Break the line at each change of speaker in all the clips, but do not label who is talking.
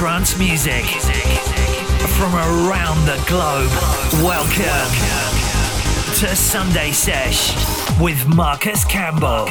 trance music from around the globe. Welcome to Sunday Sesh with Marcus Campbell.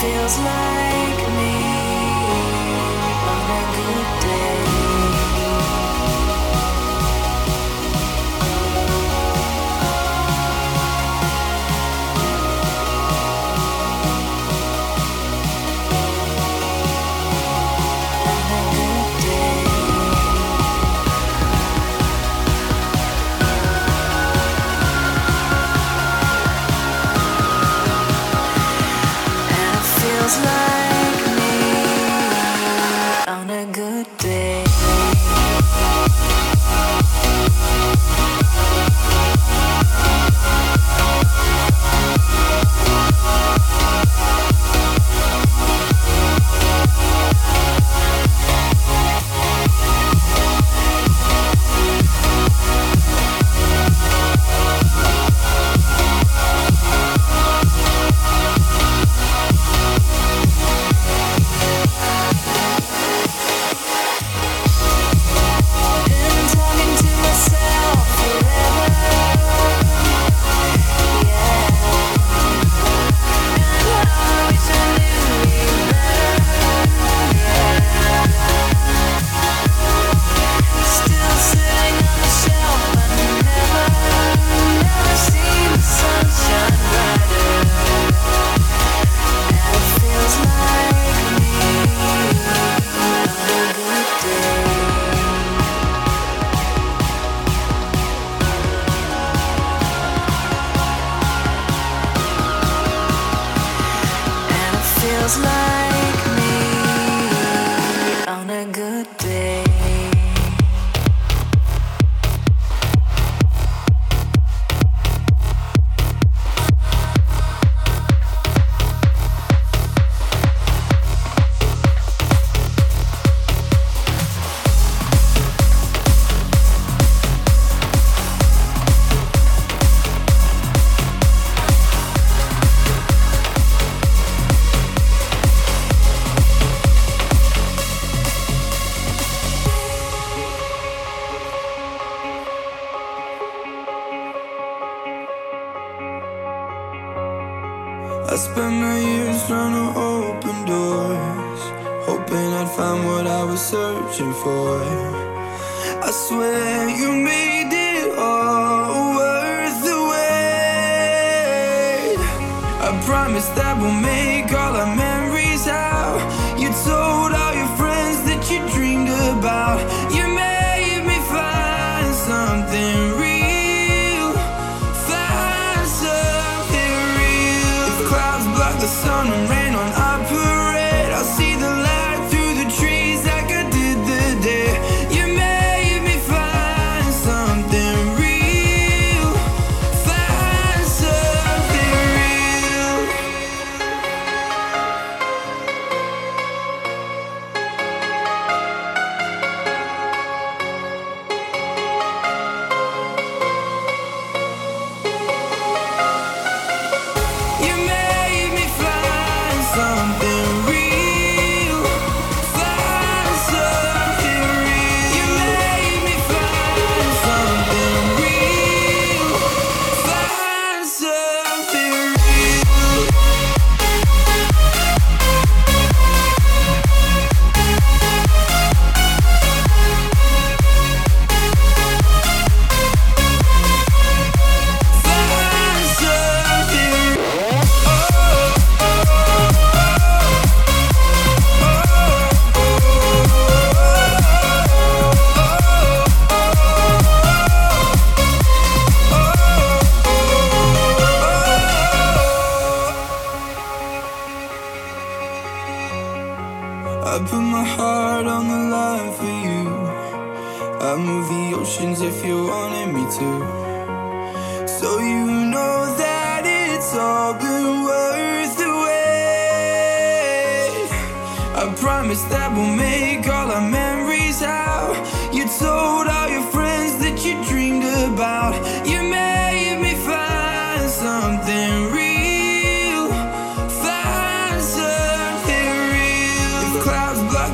Feels like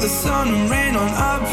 the
sun and rain on our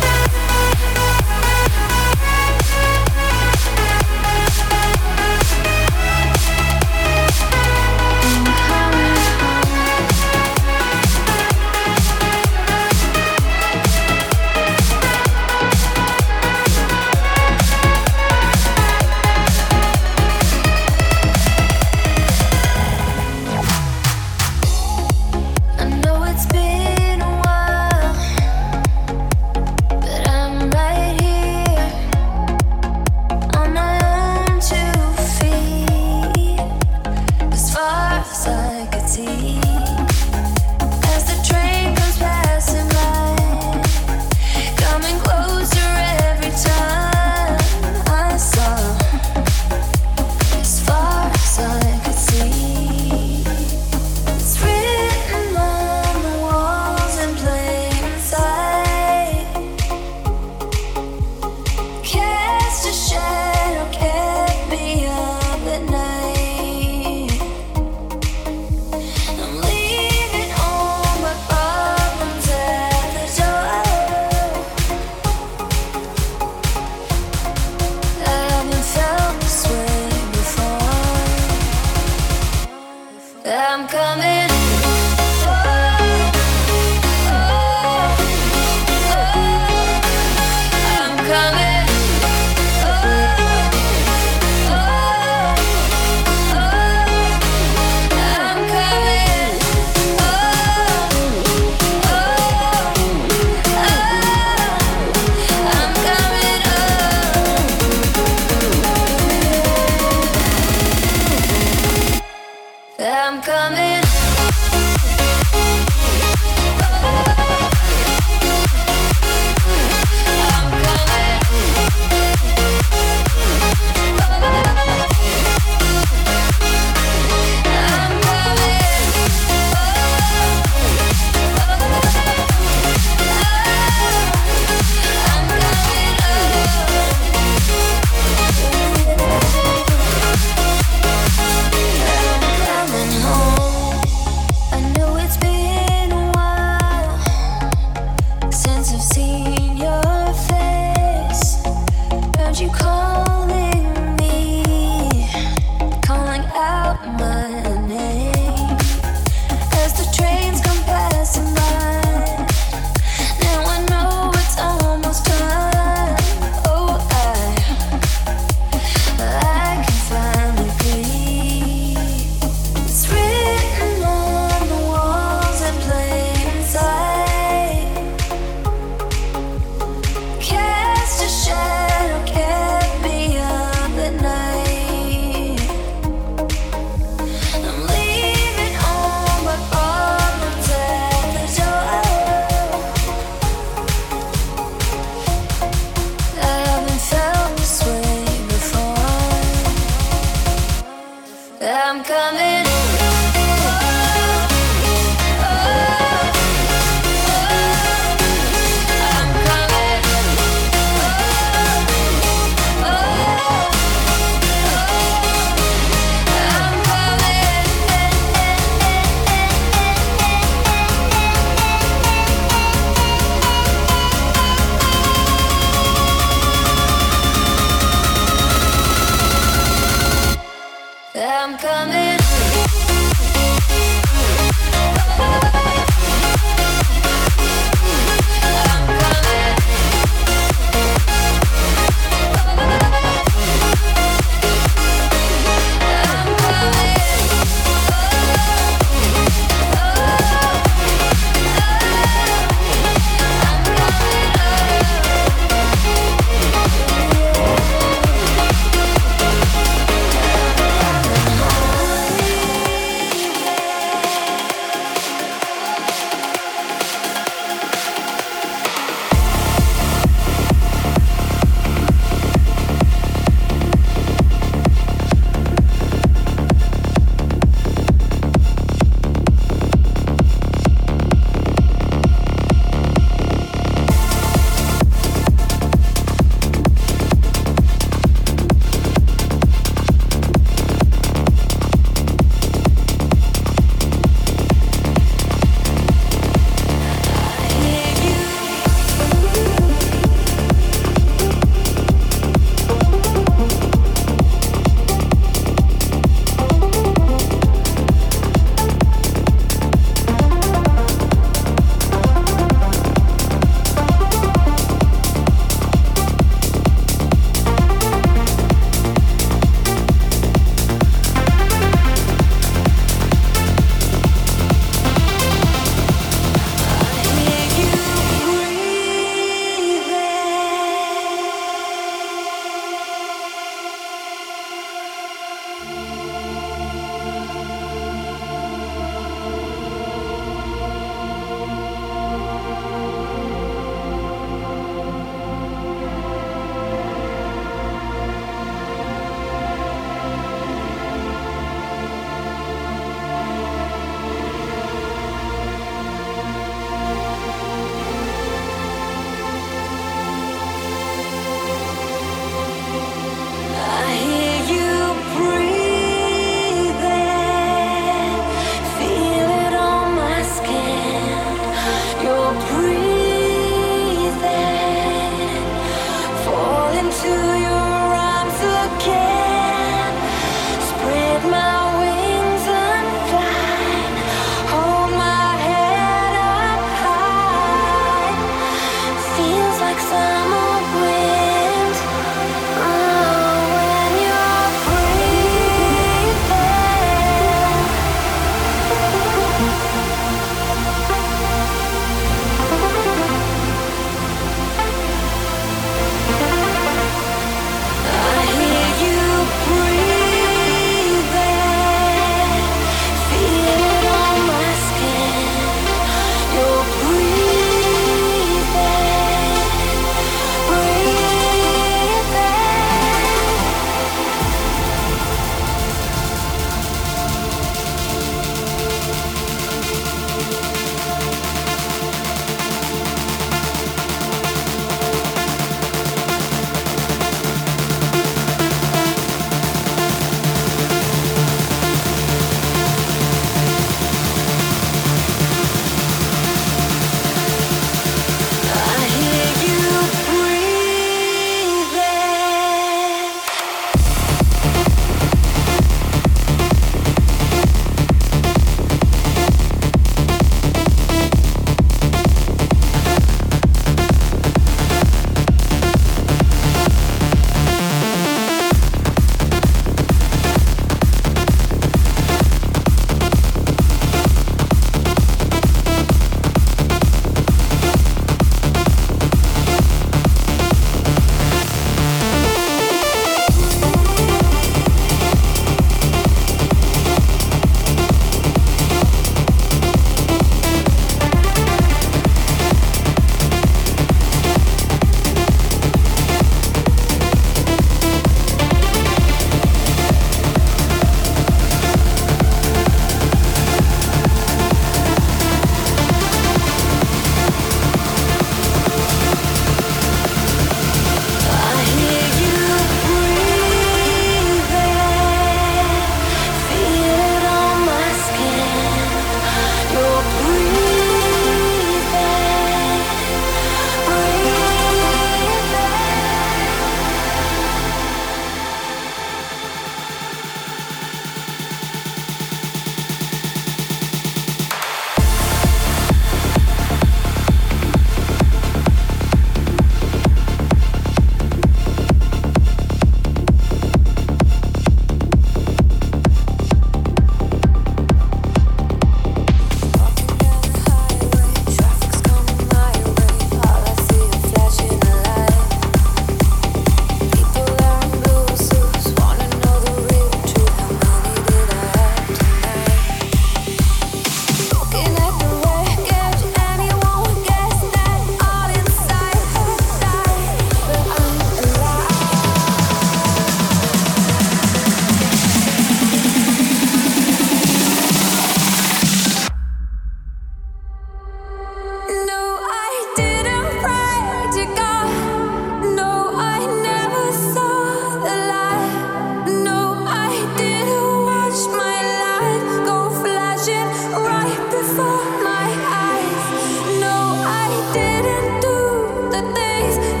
things.